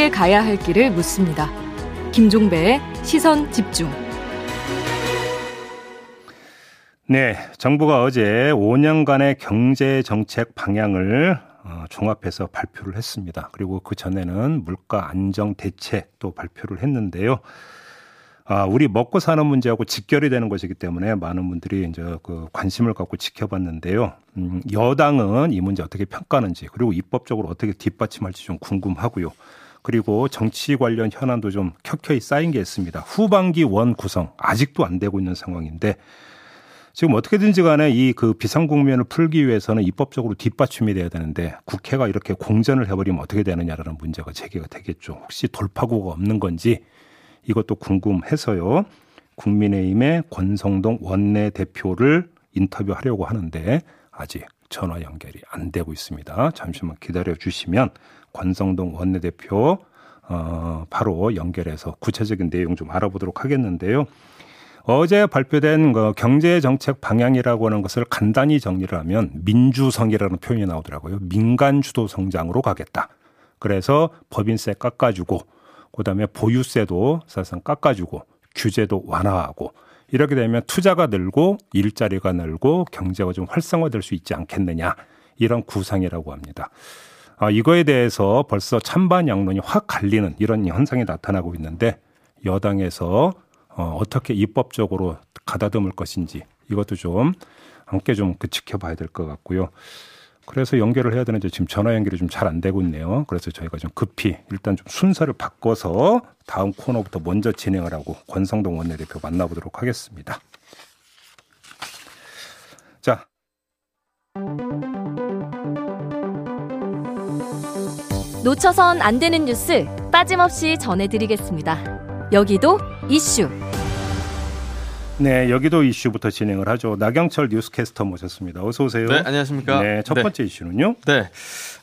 함께 가야 할 길을 묻습니다. 김종배의 시선 집중. 네, 정부가 어제 5년간의 경제 정책 방향을 어, 종합해서 발표를 했습니다. 그리고 그 전에는 물가 안정 대책도 발표를 했는데요. 아, 우리 먹고 사는 문제하고 직결이 되는 것이기 때문에 많은 분들이 이제 그 관심을 갖고 지켜봤는데요. 음, 여당은 이 문제 어떻게 평가하는지 그리고 입법적으로 어떻게 뒷받침할지 좀 궁금하고요. 그리고 정치 관련 현안도 좀 켜켜이 쌓인 게 있습니다. 후반기 원 구성 아직도 안 되고 있는 상황인데 지금 어떻게든지 간에 이 그 비상 국면을 풀기 위해서는 입법적으로 뒷받침이 돼야 되는데 국회가 이렇게 공전을 해버리면 어떻게 되느냐라는 문제가 제기가 되겠죠. 혹시 돌파구가 없는 건지 이것도 궁금해서요. 국민의힘의 권성동 원내 대표를 인터뷰하려고 하는데 아직 전화 연결이 안 되고 있습니다. 잠시만 기다려 주시면 권성동 원내대표 어, 바로 연결해서 구체적인 내용 좀 알아보도록 하겠는데요. 어제 발표된 그 경제 정책 방향이라고 하는 것을 간단히 정리를 하면 민주성이라는 표현이 나오더라고요. 민간 주도 성장으로 가겠다. 그래서 법인세 깎아주고 그다음에 보유세도 사실상 깎아주고 규제도 완화하고 이렇게 되면 투자가 늘고 일자리가 늘고 경제가 좀 활성화될 수 있지 않겠느냐 이런 구상이라고 합니다. 아, 이거에 대해서 벌써 찬반 양론이 확 갈리는 이런 현상이 나타나고 있는데 여당에서 어, 어떻게 입법적으로 가다듬을 것인지 이것도 좀 함께 좀 그 지켜봐야 될 것 같고요. 그래서 연결을 해야 되는데 지금 전화 연결이 좀 잘 안 되고 있네요. 그래서 저희가 좀 급히 일단 좀 순서를 바꿔서 다음 코너부터 먼저 진행을 하고 권성동 원내대표 만나보도록 하겠습니다. 자. 놓쳐선 안 되는 뉴스 빠짐없이 전해드리겠습니다. 여기도 이슈. 네, 여기도 이슈부터 진행을 하죠. 나경철 뉴스캐스터 모셨습니다. 어서 오세요. 네, 안녕하십니까. 네, 첫 번째 네. 이슈는요. 네.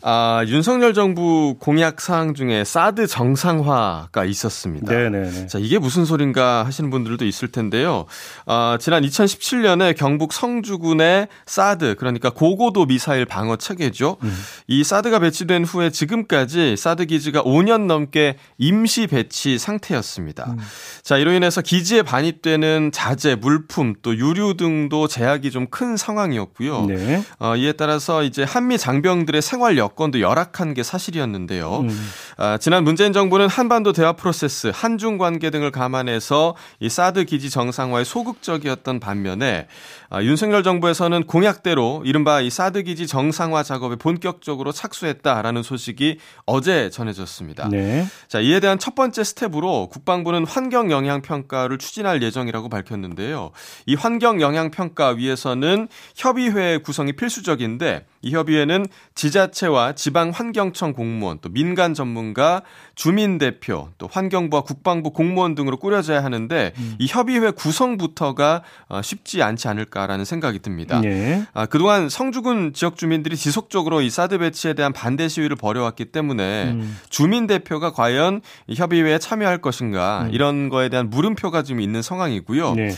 아, 윤석열 정부 공약 사항 중에 사드 정상화가 있었습니다. 네 네. 자, 이게 무슨 소린가 하시는 분들도 있을 텐데요. 아, 지난 2017년에 경북 성주군의 사드, 그러니까 고고도 미사일 방어 체계죠. 음. 이 사드가 배치된 후에 지금까지 사드 기지가 5년 넘게 임시 배치 상태였습니다. 음. 자, 이로 인해서 기지에 반입되는 자재, 물품, 또 유류 등도 제약이 좀 큰 상황이었고요. 네. 어, 이에 따라서 이제 한미 장병들의 생활 여건도 열악한 게 사실이었는데요. 음. 아, 지난 문재인 정부는 한반도 대화 프로세스, 한중 관계 등을 감안해서 이 사드 기지 정상화에 소극적이었던 반면에 아, 윤석열 정부에서는 공약대로 이른바 이 사드 기지 정상화 작업에 본격적으로 착수했다라는 소식이 어제 전해졌습니다. 네. 자, 이에 대한 첫 번째 스텝으로 국방부는 환경 영향 평가를 추진할 예정이라고 밝혔는데요. 이 환경 영향 평가 위해서는 협의회 구성이 필수적인데 이 협의회는 지자체와 지방 환경청 공무원, 또 민간 전문가, 주민 대표, 또 환경부와 국방부 공무원 등으로 꾸려져야 하는데 음. 이 협의회 구성부터가 어, 쉽지 않지 않을까라는 생각이 듭니다. 네. 아, 그동안 성주군 지역 주민들이 지속적으로 이 사드 배치에 대한 반대 시위를 벌여왔기 때문에 음. 주민 대표가 과연 이 협의회에 참여할 것인가 음. 이런 거에 대한 물음표가 지금 있는 상황이고요. 네.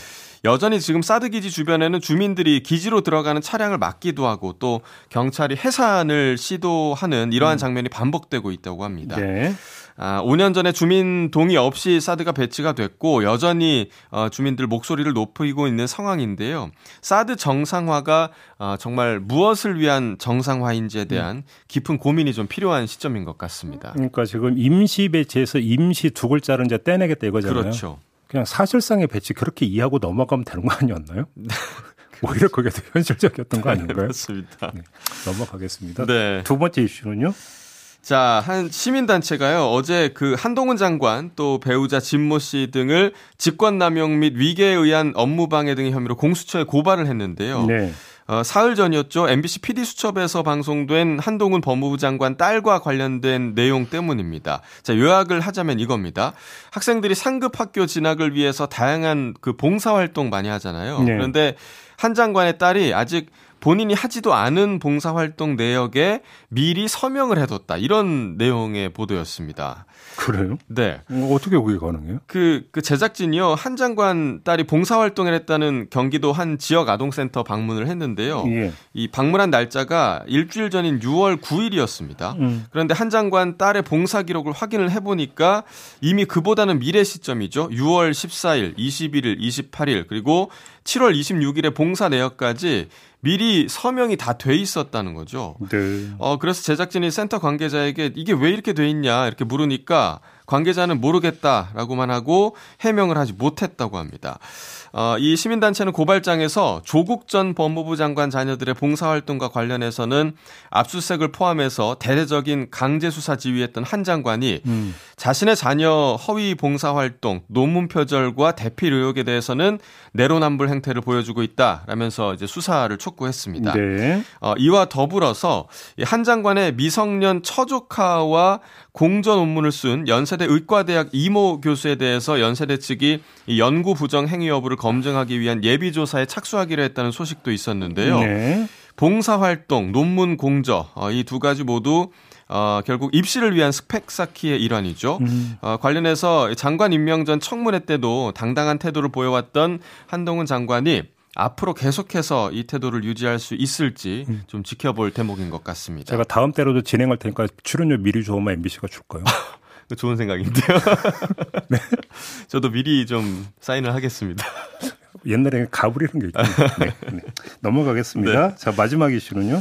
여전히 지금 사드 기지 주변에는 주민들이 기지로 들어가는 차량을 막기도 하고 또 경찰이 해산을 시도하는 이러한 음. 장면이 반복되고 있다고 합니다. 네. 아, 5년 전에 주민 동의 없이 사드가 배치가 됐고 여전히 어, 주민들 목소리를 높이고 있는 상황인데요. 사드 정상화가 어, 정말 무엇을 위한 정상화인지에 대한 깊은 고민이 좀 필요한 시점인 것 같습니다. 그러니까 지금 임시 배치에서 임시 두 글자를 이제 떼내겠다 이거잖아요. 그렇죠. 그냥 사실상의 배치 그렇게 이해하고 넘어가면 되는 거 아니었나요? 오히려 그게 더 현실적이었던 거 아닌가요? 맞습니다. 네, 넘어가겠습니다. 네. 두 번째 이슈는요? 자, 한 시민단체가요, 어제 그 한동훈 장관 또 배우자 진모 씨 등을 직권남용 및 위계에 의한 업무방해 등의 혐의로 공수처에 고발을 했는데요. 네. 어, 사흘 전이었죠. MBC PD 수첩에서 방송된 한동훈 법무부 장관 딸과 관련된 내용 때문입니다. 자, 요약을 하자면 이겁니다. 학생들이 상급 학교 진학을 위해서 다양한 그 봉사 활동 많이 하잖아요. 네. 그런데 한 장관의 딸이 아직 본인이 하지도 않은 봉사활동 내역에 미리 서명을 해뒀다. 이런 내용의 보도였습니다. 그래요? 네. 어, 어떻게 그게 가능해요? 그, 그 제작진이요. 한 장관 딸이 봉사활동을 했다는 경기도 한 지역 아동센터 방문을 했는데요. 예. 이 방문한 날짜가 일주일 전인 6월 9일이었습니다. 음. 그런데 한 장관 딸의 봉사 기록을 확인을 해보니까 이미 그보다는 미래 시점이죠. 6월 14일, 21일, 28일, 그리고 7월 26일에 봉사 내역까지 미리 서명이 다 돼 있었다는 거죠. 네. 어, 그래서 제작진이 센터 관계자에게 이게 왜 이렇게 돼 있냐 이렇게 물으니까 관계자는 모르겠다라고만 하고 해명을 하지 못했다고 합니다. 어, 이 시민단체는 고발장에서 조국 전 법무부 장관 자녀들의 봉사활동과 관련해서는 압수수색을 포함해서 대대적인 강제 수사 지휘했던 한 장관이 음. 자신의 자녀 허위 봉사활동, 논문 표절과 대필 의혹에 대해서는 내로남불 행태를 보여주고 있다라면서 이제 수사를 촉구했습니다. 네. 어, 이와 더불어서 이한 장관의 미성년 처조카와 공저 논문을 쓴 연세대 의과대학 이모 교수에 대해서 연세대 측이 이 연구 부정 행위 여부를 검증하기 위한 예비 조사에 착수하기로 했다는 소식도 있었는데요. 네. 봉사활동, 논문 공저 어, 이 두 가지 모두 어, 결국 입시를 위한 스펙 쌓기의 일환이죠. 음. 어, 관련해서 장관 임명 전 청문회 때도 당당한 태도를 보여왔던 한동훈 장관이 앞으로 계속해서 이 태도를 유지할 수 있을지 좀 지켜볼 대목인 것 같습니다. 제가 다음 때로도 진행할 테니까 출연료 미리 줘오면 MBC가 줄까요? 그 좋은 생각인데요. 네. 저도 미리 좀 사인을 하겠습니다. 옛날에 가불이라는 게 있거든요. 네, 네. 넘어가겠습니다. 자, 마지막 이슈는요?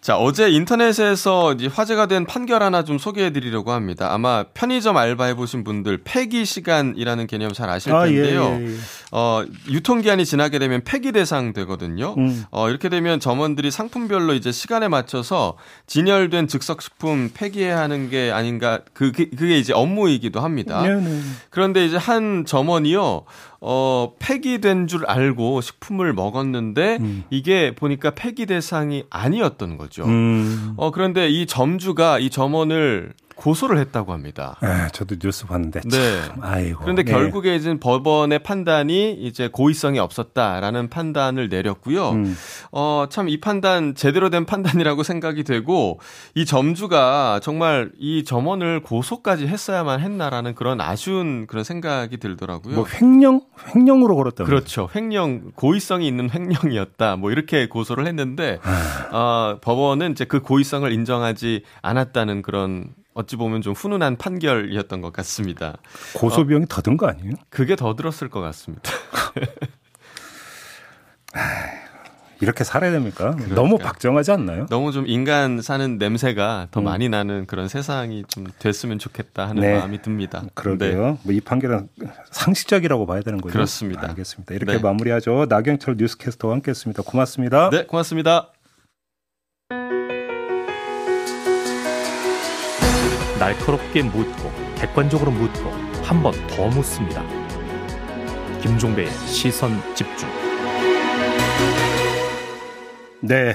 자, 어제 인터넷에서 이제 화제가 된 판결 하나 좀 소개해 드리려고 합니다. 아마 편의점 알바해 보신 분들 폐기 시간이라는 개념 잘 아실 아, 예, 텐데요. 예, 예. 어, 유통기한이 지나게 되면 폐기 대상 되거든요. 음. 어, 이렇게 되면 점원들이 상품별로 이제 시간에 맞춰서 진열된 즉석식품 폐기해야 하는 게 아닌가, 그게, 그게 이제 업무이기도 합니다. 네, 네. 그런데 이제 한 점원이요, 어, 폐기된 줄 알고 식품을 먹었는데 음. 이게 보니까 폐기 대상이 아니었던 거죠. 음. 어, 그런데 이 점주가 이 점원을 고소를 했다고 합니다. 아, 저도 뉴스 봤는데 참, 네. 아이고. 그런데 네. 결국에 이제 법원의 판단이 이제 고의성이 없었다라는 판단을 내렸고요. 음. 어, 참 이 판단 제대로 된 판단이라고 생각이 되고 이 점주가 정말 이 점원을 고소까지 했어야만 했나라는 그런 아쉬운 그런 생각이 들더라고요. 뭐 횡령 횡령으로 걸었다. 그렇죠. 횡령 고의성이 있는 횡령이었다. 뭐 이렇게 고소를 했는데 어, 법원은 이제 그 고의성을 인정하지 않았다는 그런 어찌 보면 좀 훈훈한 판결이었던 것 같습니다. 고소 비용이 더든 거 아니에요? 그게 더 들었을 것 같습니다. 이렇게 살아야 됩니까? 너무 박정하지 않나요? 너무 좀 인간 사는 냄새가 더 음. 많이 나는 그런 세상이 좀 됐으면 좋겠다 하는 네. 마음이 듭니다. 네. 그러게요. 뭐 이 판결은 상식적이라고 봐야 되는 거죠. 그렇습니다. 알겠습니다. 이렇게 네. 마무리하죠. 나경철 뉴스캐스터와 함께했습니다. 고맙습니다. 네, 고맙습니다. 날카롭게 묻고 객관적으로 묻고 한 번 더 묻습니다. 김종배의 시선 집중. 네.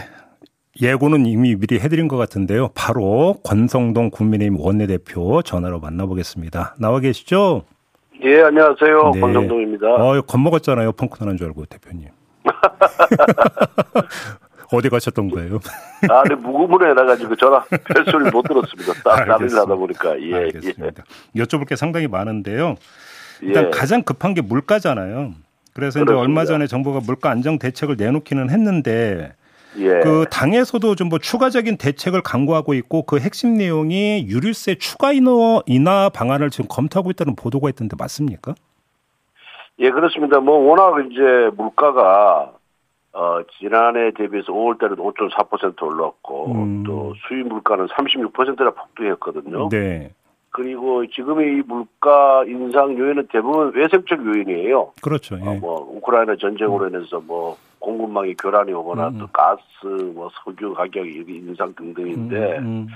예고는 이미 미리 해드린 것 같은데요. 바로 권성동 국민의힘 원내대표 전화로 만나보겠습니다. 나와 계시죠? 예, 안녕하세요. 네. 권정동입니다. 어, 겁먹었잖아요. 펑크 나는 줄 알고 대표님. 어디 가셨던 거예요? 아니, 무구문에 해놔가지고 전화 별소리를 못 들었습니다. 딱 다른. 하다 보니까. 예, 알겠습니다. 여쭤볼 게 상당히 많은데요. 예. 일단 예. 가장 급한 게 물가잖아요. 그래서 이제 그렇습니다. 얼마 전에 정부가 물가 안정 대책을 내놓기는 했는데 예. 그 당에서도 좀 뭐 추가적인 대책을 강구하고 있고 그 핵심 내용이 유류세 추가 인하, 인하 방안을 지금 검토하고 있다는 보도가 있던데 맞습니까? 예, 그렇습니다. 뭐, 워낙 이제 물가가, 어, 지난해 대비해서 5월 달에는 5.4% 올랐고, 음. 또 수입 물가는 36%나 폭등했거든요. 네. 그리고 지금의 이 물가 인상 요인은 대부분 외생적 요인이에요. 그렇죠. 예. 어, 뭐 우크라이나 전쟁으로 인해서 뭐 공급망이 교란이 오거나 음, 음. 또 가스, 뭐 석유 가격 이게 인상 등등인데 음,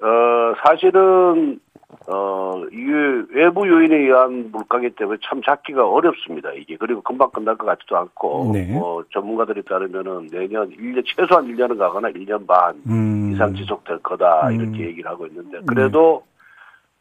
어 사실은 어 이게 외부 요인에 의한 물가기 때문에 참 잡기가 어렵습니다 이게 그리고 금방 끝날 것 같지도 않고 네. 뭐 전문가들에 따르면은 내년 1년 최소한 1년은 가거나 1년 반 음. 이상 지속될 거다 음. 이렇게 얘기를 하고 있는데 그래도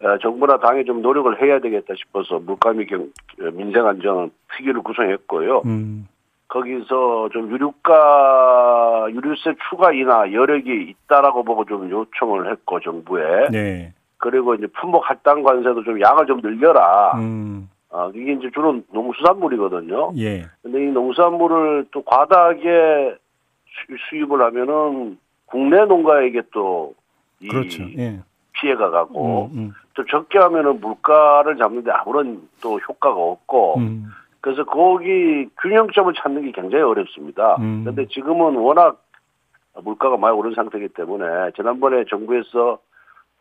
어, 정부나 당이 좀 노력을 해야 되겠다 싶어서 물가 미 경- 민생 안정 특위를 구성했고요. 음. 거기서 좀 유류가 유류세 추가 인하 여력이 있다라고 보고 좀 요청을 했고 정부에 네. 그리고 이제 품목 할당 관세도 좀 양을 좀 늘려라. 음. 아 이게 이제 주로 농수산물이거든요. 예. 근데 이 농수산물을 또 과다하게 수- 수입을 하면은 국내 농가에게 또이 그렇죠. 예. 피해가 가고 음, 음, 또 적게 하면은 물가를 잡는데 아무런 또 효과가 없고 음. 그래서 거기 균형점을 찾는 게 굉장히 어렵습니다. 음. 그런데 지금은 워낙 물가가 많이 오른 상태이기 때문에 지난번에 정부에서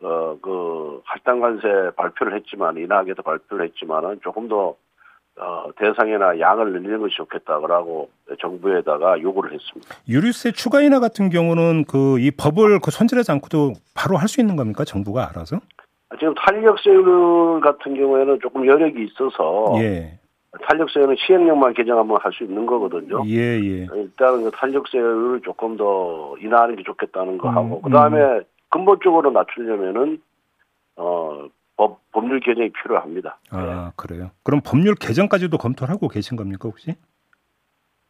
어 그 할당 관세 발표를 했지만 인하하겠다 발표를 했지만은 조금 더 어, 대상이나 양을 늘리는 것이 좋겠다 라고 정부에다가 요구를 했습니다. 유류세 추가 인하 같은 경우는 그 이 법을 그 손질하지 않고도 바로 할 수 있는 겁니까? 정부가 알아서? 지금 탄력세율 같은 경우에는 조금 여력이 있어서 예. 탄력세율은 시행령만 개정하면 할 수 있는 거거든요. 예, 예. 일단은 그 탄력세율을 조금 더 인하하는 게 좋겠다는 거 음, 하고 그 다음에 근본적으로 낮추려면은 어 법, 법률 개정이 필요합니다. 아, 그래요. 그럼 법률 개정까지도 검토를 하고 계신 겁니까, 혹시?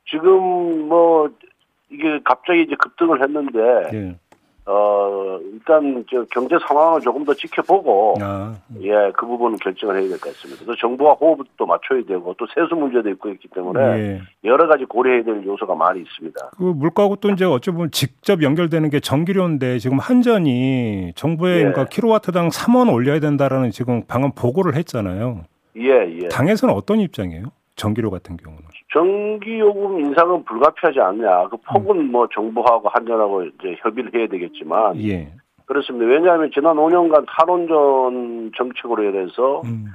지금 뭐 이게 갑자기 이제 급등을 했는데 예. 어 일단 저 경제 상황을 조금 더 지켜보고 아, 예그 부분은 결정을 해야 될 것 같습니다. 또 정부와 호흡도 맞춰야 되고 또 세수 문제도 있고 있기 때문에 예. 여러 가지 고려해야 될 요소가 많이 있습니다. 그 물가하고 또 이제 어찌 보면 직접 연결되는 게 전기료인데 지금 한전이 정부에 예. 그러니까 킬로와트당 3원 올려야 된다라는 지금 방금 보고를 했잖아요. 예 예. 당에서는 어떤 입장이에요? 전기료 같은 경우는. 전기요금 인상은 불가피하지 않냐. 그 폭은 뭐 정부하고 한전하고 이제 협의를 해야 되겠지만 예. 그렇습니다. 왜냐하면 지난 5년간 탈원전 정책으로 인해서 음.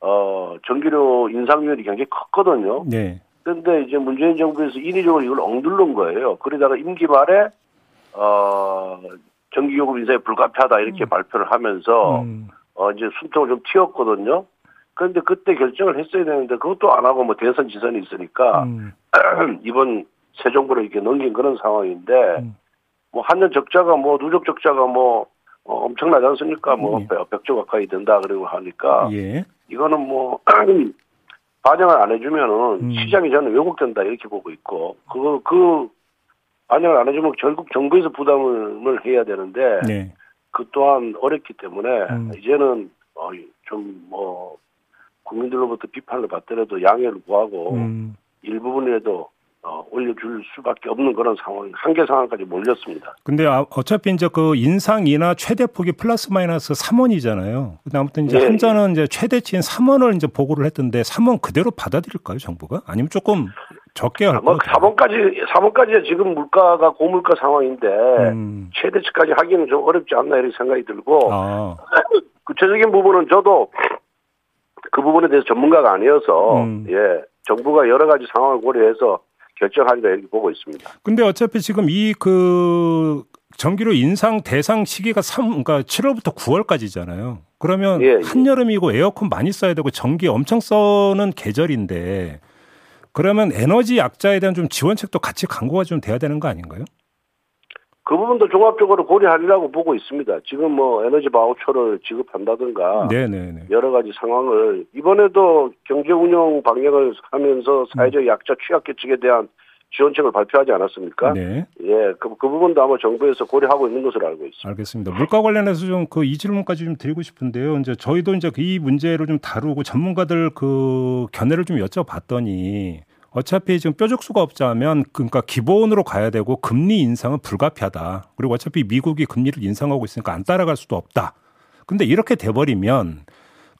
어 전기료 인상률이 굉장히 컸거든요. 네. 그런데 이제 문재인 정부에서 인위적으로 이걸 억누른 거예요. 그러다가 임기 말에 어 전기요금 인상이 불가피하다 이렇게 발표를 하면서 음. 어 이제 숨통을 좀 틔웠거든요. 그런데 그때 결정을 했어야 되는데 그것도 안 하고 뭐 대선 지선이 있으니까 음. 이번 새 정부를 이렇게 넘긴 그런 상황인데 음. 뭐 한년 적자가 뭐 누적 적자가 뭐 어, 엄청나지 않습니까? 뭐 예. 100조 가까이 된다 그러고 하니까 예. 이거는 뭐 반영을 안 해주면은 음. 시장이 저는 왜곡된다 이렇게 보고 있고 그거 그 반영을 안 해주면 결국 정부에서 부담을 해야 되는데 네. 그 또한 어렵기 때문에 음. 이제는 어, 좀뭐 국민들로부터 비판을 받더라도 양해를 구하고 음. 일부분이라도 어, 올려줄 수밖에 없는 그런 상황, 한계 상황까지 몰렸습니다. 근데 아- 어차피 이제 그 인상 인하 최대 폭이 플러스 마이너스 3원이잖아요. 근데 아무튼 이제 예, 한전은 이제 최대치인 3원을 이제 보고를 했던데 3원 그대로 받아들일까요, 정부가? 아니면 조금 적게 할뭐 거예요? 4번까지 4번까지 지금 물가가 고물가 상황인데 음. 최대치까지 하기는 좀 어렵지 않나 이런 생각이 들고 아, 구체적인 부분은 저도 그 부분에 대해서 전문가가 아니어서 음. 예 정부가 여러 가지 상황을 고려해서 결정하리라 이렇게 보고 있습니다. 근데 어차피 지금 이 그 전기료 인상 대상 시기가 3, 그러니까 7월부터 9월까지잖아요. 그러면 예, 예. 한여름이고 에어컨 많이 써야 되고 전기 엄청 써는 계절인데 그러면 에너지 약자에 대한 좀 지원책도 같이 강구가 좀 돼야 되는 거 아닌가요? 그 부분도 종합적으로 고려하리라고 보고 있습니다. 지금 뭐 에너지 바우처를 지급한다든가 네네네. 여러 가지 상황을 이번에도 경제 운영 방향을 하면서 사회적 약자 취약계층에 대한 지원책을 발표하지 않았습니까? 네, 예, 그, 그 부분도 아마 정부에서 고려하고 있는 것으로 알고 있습니다. 알겠습니다. 물가 관련해서 좀 그 이 질문까지 좀 드리고 싶은데요. 이제 저희도 이제 이 문제를 좀 다루고 전문가들 그 견해를 좀 여쭤봤더니 어차피 지금 뾰족수가 없자면 그러니까 기본으로 가야 되고 금리 인상은 불가피하다. 그리고 어차피 미국이 금리를 인상하고 있으니까 안 따라갈 수도 없다. 근데 이렇게 돼버리면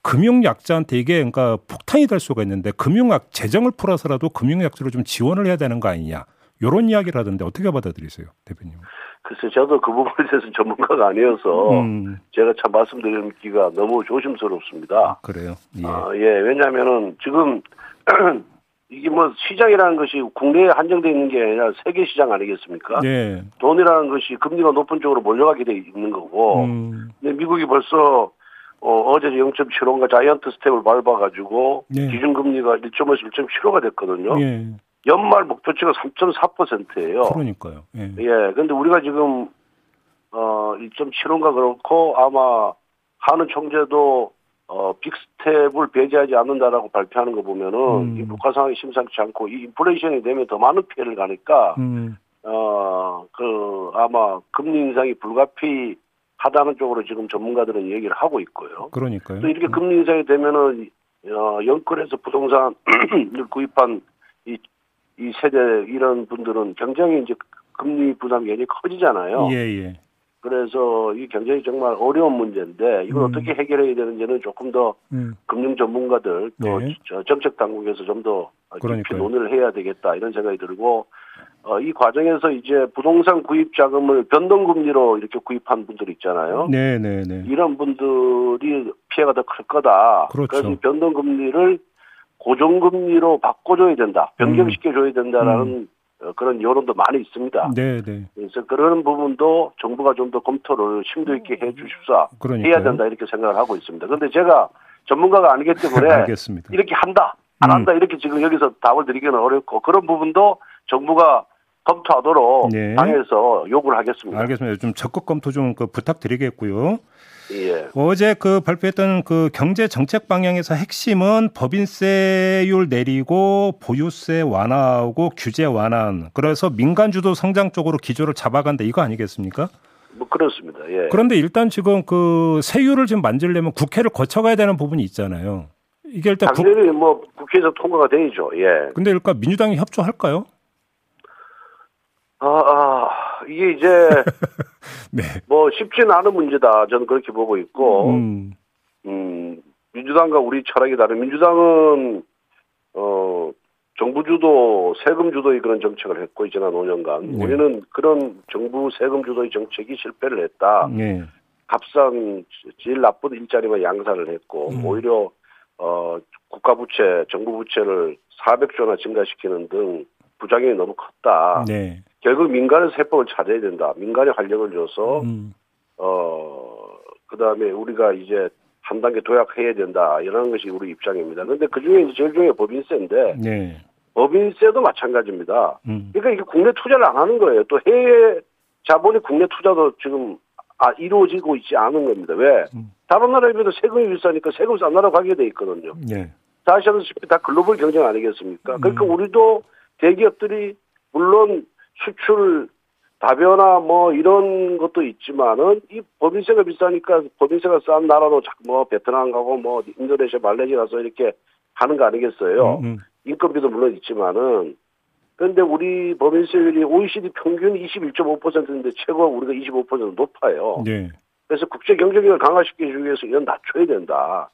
금융 약자한테 이게 그러니까 폭탄이 될 수가 있는데 금융 약 재정을 풀어서라도 금융 약자로 좀 지원을 해야 되는 거 아니냐. 요런 이야기를 하던데 어떻게 받아들이세요, 대표님? 글쎄, 저도 그 부분에 대해서 전문가가 아니어서 음, 제가 참 말씀드리기가 너무 조심스럽습니다. 그래요. 예. 아, 예, 왜냐하면은 지금 이게 뭐 시장이라는 것이 국내에 한정되어 있는 게 아니라 세계 시장 아니겠습니까? 네. 돈이라는 것이 금리가 높은 쪽으로 몰려가게 돼 있는 거고, 음, 근데 미국이 벌써 어, 어제 0.75인가 자이언트 스텝을 밟아가지고 네. 기준금리가 1.5에서 1.75가 됐거든요. 예. 연말 목표치가 3.4%예요. 그러니까요. 예. 예, 근데 우리가 지금 어 1.75인가 그렇고 아마 하는 총재도 어, 빅스텝을 배제하지 않는다라고 발표하는 거 보면은 음. 이 물가 상황이 심상치 않고 이 인플레이션이 되면 더 많은 피해를 가니까 음. 어, 그 아마 금리 인상이 불가피 하다는 쪽으로 지금 전문가들은 얘기를 하고 있고요. 그러니까요. 또 이렇게 금리 인상이 되면은 어, 영끌에서 부동산을 구입한 이, 이 세대 이런 분들은 굉장히 이제 금리 부담이 굉장히 커지잖아요. 예, 예. 그래서 이 굉장히 정말 어려운 문제인데 이걸 음. 어떻게 해결해야 되는지는 조금 더 음. 금융 전문가들 또 네. 저 정책 당국에서 좀 더 깊이. 논의를 해야 되겠다 이런 생각이 들고 어, 이 과정에서 이제 부동산 구입 자금을 변동금리로 이렇게 구입한 분들 있잖아요. 네, 네, 네. 이런 분들이 피해가 더 클 거다. 그렇죠. 래서 이 변동금리를 고정금리로 바꿔줘야 된다. 변경시켜줘야 된다라는 어, 그런 여론도 많이 있습니다. 네, 네. 그래서 그런 부분도 정부가 좀 더 검토를 심도 있게 해 주십사 그러니까요. 해야 된다 이렇게 생각을 하고 있습니다. 그런데 제가 전문가가 아니기 때문에 알겠습니다. 이렇게 한다 안 음. 한다 이렇게 지금 여기서 답을 드리기는 어렵고 그런 부분도 정부가 검토하도록 네. 당에서 요구를 하겠습니다. 알겠습니다. 좀 적극 검토 좀그 부탁드리겠고요. 예. 어제 그 발표했던 그 경제 정책 방향에서 핵심은 법인세율 내리고 보유세 완화하고 규제 완화. 그래서 민간 주도 성장 쪽으로 기조를 잡아간다 이거 아니겠습니까? 뭐 그렇습니다. 예. 그런데 일단 지금 그 세율을 지금 만들려면 국회를 거쳐가야 되는 부분이 있잖아요. 이게 일단 국, 당연히 뭐 국회에서 통과가 되죠. 예. 근데 일단 민주당이 협조할까요? 아, 아 이게 이제 네. 뭐 쉽지는 않은 문제다. 저는 그렇게 보고 있고, 음, 음, 민주당과 우리 철학이 다른 민주당은 어 정부 주도 세금 주도의 그런 정책을 했고 지난 5년간 네. 우리는 그런 정부 세금 주도의 정책이 실패를 했다. 예. 값싼 제일 나쁜 일자리만 양산을 했고 음. 오히려 어 국가 부채, 정부 부채를 400조나 증가시키는 등 부작용이 너무 컸다. 네. 결국 민간의 세법을 찾아야 된다. 민간에 활력을 줘서 음, 어 그다음에 우리가 이제 한 단계 도약해야 된다. 이런 것이 우리 입장입니다. 근데 그 중에 이제 제일 중요한 게 법인세인데 네. 법인세도 마찬가지입니다. 음, 그러니까 이게 국내 투자를 안 하는 거예요. 또 해외 자본이 국내 투자도 지금 아, 이루어지고 있지 않은 겁니다. 왜? 음. 다른 나라에 비해서 세금이 비싸니까 세금 싼 나라 가게 돼 있거든요. 네. 다시 하다시피 다 글로벌 경쟁 아니겠습니까? 그러니까 음. 우리도 대기업들이 물론 수출 다변화 뭐 이런 것도 있지만은 이 법인세가 비싸니까 법인세가 싼 나라로 자- 뭐 베트남 가고 뭐 인도네시아 말레이시아 가서 이렇게 하는 거 아니겠어요? 음, 음. 인건비도 물론 있지만은 그런데 우리 법인세율이 OECD 평균 21.5%인데 최고 우리가 25% 높아요. 네. 그래서 국제 경쟁력을 강화시키기 위해서 이건 낮춰야 된다.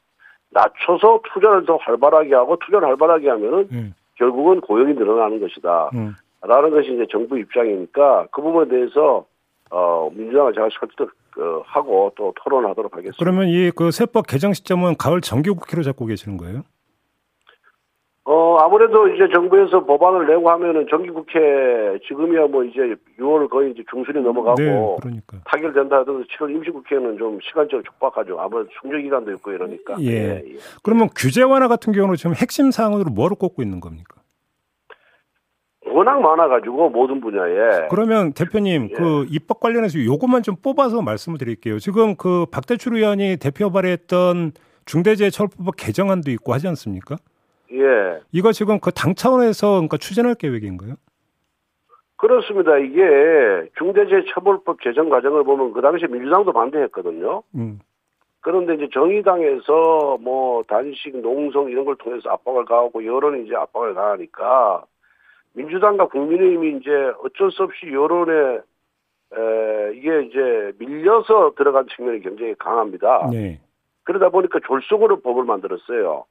낮춰서 투자를 더 활발하게 하고 투자를 활발하게 하면은 음, 결국은 고용이 늘어나는 것이다. 음. 라는 것이 이제 정부 입장이니까 그 부분에 대해서 어 민주당을 제가 설득하고 또 토론하도록 하겠습니다. 그러면 이 그 세법 개정 시점은 가을 정기국회로 잡고 계시는 거예요? 어 아무래도 이제 정부에서 법안을 내고 하면은 정기국회 지금이야 뭐 이제 6월 거의 이제 중순이 넘어가고 네, 그러니까. 타결된다 하더라도 7월 임시국회는 좀 시간적으로 촉박하죠. 아무래도 충전 기간도 있고 이러니까. 예. 그러면 규제 완화 같은 경우는 지금 핵심 사항으로 뭐를 꼽고 있는 겁니까? 워낙 많아가지고 모든 분야에 그러면 대표님 예. 그 입법 관련해서 요것만 좀 뽑아서 말씀을 드릴게요. 지금 그 박대출 의원이 대표 발의했던 중대재해처벌법 개정안도 있고 하지 않습니까? 예 이거 지금 그 당 차원에서 그러니까 추진할 계획인가요? 그렇습니다. 이게 중대재해처벌법 개정 과정을 보면 그 당시에 민주당도 반대했거든요. 음. 그런데 이제 정의당에서 뭐 단식, 농성 이런 걸 통해서 압박을 가하고 여론이 이제 압박을 가하니까 민주당과 국민의힘이 이제 어쩔 수 없이 여론에 에, 이게 이제 밀려서 들어간 측면이 굉장히 강합니다. 네. 그러다 보니까 졸속으로 법을 만들었어요.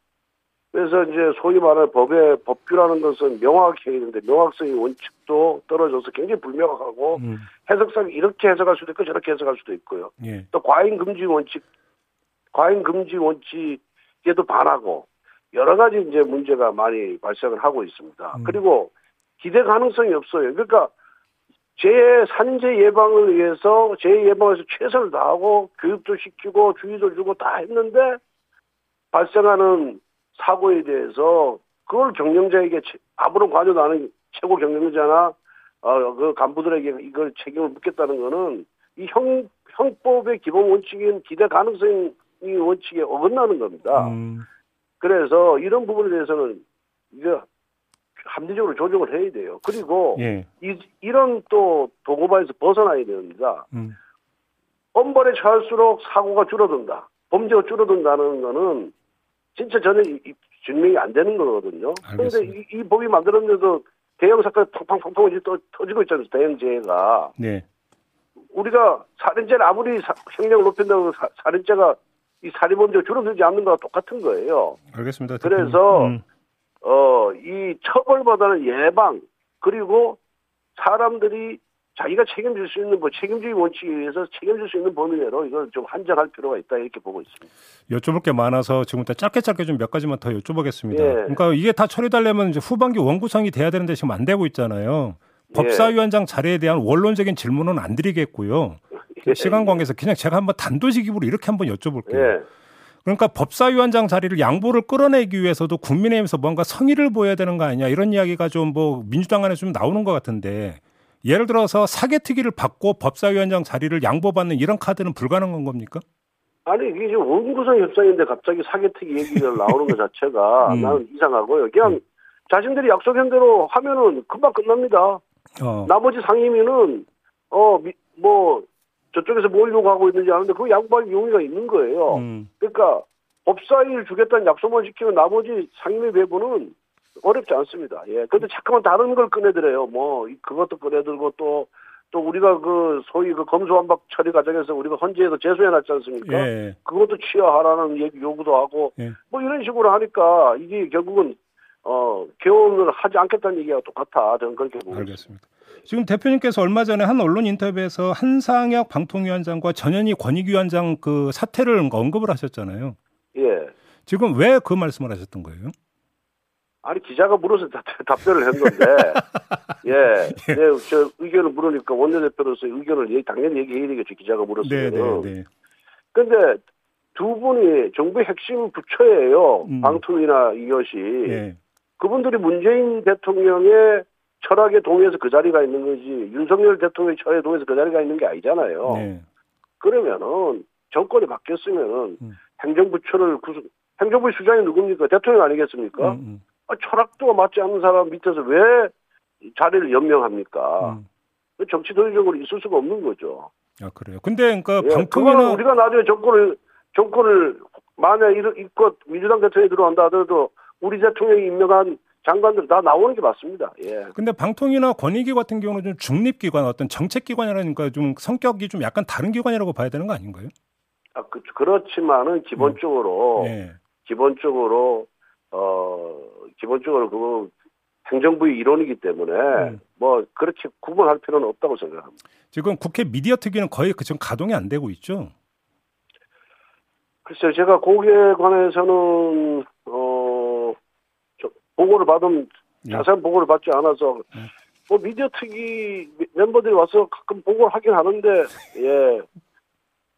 그래서 이제 소위 말하는 법의 법규라는 것은 명확해야 되는데 명확성의 원칙도 떨어져서 굉장히 불명확하고 음. 해석상 이렇게 해석할 수도 있고 저렇게 해석할 수도 있고요. 예. 또 과잉 금지 원칙, 과잉 금지 원칙에도 반하고 여러 가지 이제 문제가 많이 발생을 하고 있습니다. 음. 그리고 기대 가능성이 없어요. 그러니까 재 산재 예방을 위해서 재해 예방에서 최선을 다하고 교육도 시키고 주의도 주고 다 했는데 발생하는 사고에 대해서 그걸 경영자에게 채- 아무런 관여도 안 하는 최고 경영자나 어, 그 간부들에게 이걸 책임을 묻겠다는 거는 이 형, 형법의 기본 원칙인 기대 가능성 원칙에 어긋나는 겁니다. 음, 그래서 이런 부분에 대해서는 이게 합리적으로 조정을 해야 돼요. 그리고 예. 이, 이런 또 도구바에서 벗어나야 됩니다. 음, 엄벌에 처할수록 사고가 줄어든다. 범죄가 줄어든다는 거는 진짜 저는 이- 이 증명이 안 되는 거거든요. 그런데. 이, 이 법이 만들었는데도 대형 사건이 팡팡팡팡 이제 또 터지고 있잖아요. 대형재해가. 네. 우리가 살인죄를 아무리 사- 형량을 높인다고 사, 살인죄가 이 살인범죄가 줄어들지 않는 거와 똑같은 거예요. 알겠습니다. 그래서. 음, 어, 이 처벌보다는 예방, 그리고 사람들이 자기가 책임질 수 있는 뭐 책임주의 원칙에 의해서 책임질 수 있는 범위 내로 이걸 좀 한정할 필요가 있다 이렇게 보고 있습니다. 여쭤볼 게 많아서 지금부터 짧게 짧게 좀 몇 가지만 더 여쭤보겠습니다. 예. 그러니까 이게 다 처리되려면 이제 후반기 원구성이 돼야 되는데 지금 안 되고 있잖아요. 예. 법사위원장 자리에 대한 원론적인 질문은 안 드리겠고요. 예. 시간 관계에서 그냥 제가 한번 단도직입으로 이렇게 한번 여쭤볼게요. 예. 그러니까 법사위원장 자리를 양보를 끌어내기 위해서도 국민의힘에서 뭔가 성의를 보여야 되는 거 아니냐 이런 이야기가 좀 뭐 민주당 안에 좀 나오는 것 같은데 예를 들어서 사개특위를 받고 법사위원장 자리를 양보받는 이런 카드는 불가능한 겁니까? 아니 이게 지금 원구성 협상인데 갑자기 사개특위 얘기가 나오는 것 자체가 음. 나는 이상하고요. 그냥 자신들이 약속한 대로 하면은 금방 끝납니다. 어, 나머지 상임위는 어뭐 저쪽에서 뭘 요구하고 있는지 아는데 그 양보할 용의가 있는 거예요. 음, 그러니까 법사위를 주겠다는 약속만 지키면 나머지 상임위 배분은 어렵지 않습니다. 예. 근데 자꾸만 다른 걸 꺼내들어요. 뭐 이- 그것도 꺼내들고 또 또 우리가 그 소위 그 검수완박 처리 과정에서 우리가 헌재에서 제소해놨지 않습니까? 예, 그것도 취하하라는 얘기 요구도 하고 예. 뭐 이런 식으로 하니까 이게 결국은 어 개헌을 하지 않겠다는 얘기가 똑같아. 저는 그렇게 보고. 알겠습니다. 지금 대표님께서 얼마 전에 한 언론 인터뷰에서 한상혁 방통위원장과 전현희 권익위원장 그 사태를 언급을 하셨잖아요. 예. 지금 왜 그 말씀을 하셨던 거예요? 아니 기자가 물어서 다- 답변을 한 건데 예, 네, 저 의견을 물으니까 원내대표로서 의견을 얘기- 당연히 얘기해야 되겠죠 기자가 네, 물었으면. 네, 네. 근데 두 분이 정부의 핵심 부처예요. 음. 방통위나 이것이 예. 그분들이 문재인 대통령의 철학에 동의해서 그 자리가 있는 거지 윤석열 대통령의 철학에 동의해서 그 자리가 있는 게 아니잖아요. 네. 그러면은 정권이 바뀌었으면은 음. 행정부처를 구성 행정부 수장이 누굽니까 대통령 아니겠습니까? 음, 음, 아, 철학도 맞지 않는 사람 밑에서 왜 자리를 연명합니까? 음. 정치 도의적으로 있을 수가 없는 거죠. 아 그래요. 근데 그러니까 예, 방통위나 우리가 나중에 정권을 정권을 만약 이껏 민주당 대통령이 들어온다 하더라도 우리 대통령이 임명한 장관들 다 나오는 게 맞습니다. 예. 근데 방통위나 권익위 같은 경우는 좀 중립기관 어떤 정책기관이라니까 좀 성격이 좀 약간 다른 기관이라고 봐야 되는 거 아닌가요? 아, 그, 그렇지만은 기본적으로 네. 기본적으로 어 기본적으로 그 행정부의 일원이기 때문에 음. 뭐 그렇게 구분할 필요는 없다고 생각합니다. 지금 국회 미디어 특위는 거의 그 지금 가동이 안 되고 있죠. 글쎄요, 제가 거기에 관해서는 어 저, 보고를 받은 예. 자세한 보고를 받지 않아서 음. 뭐 미디어 특위 멤버들이 와서 가끔 보고를 하긴 하는데 예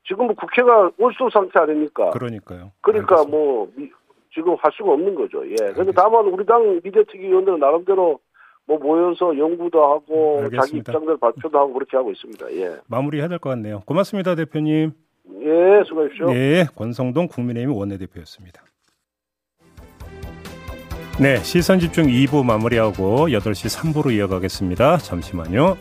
지금 뭐 국회가 올수 상태 아닙니까? 그러니까요. 그러니까 알겠습니다. 뭐 미- 지금 할 수가 없는 거죠. 예. 근데 알겠습니다. 다만 우리 당 미디어 특위 의원들은 나름대로 뭐 모여서 연구도 하고 음, 알겠습니다. 자기 입장들 발표도 하고 그렇게 하고 있습니다. 예. 마무리해야 될 것 같네요. 고맙습니다, 대표님. 예, 수고하십시오. 네, 권성동 국민의힘 원내대표였습니다. 네, 시선 집중 2부 마무리하고 8시 3부로 이어가겠습니다. 잠시만요.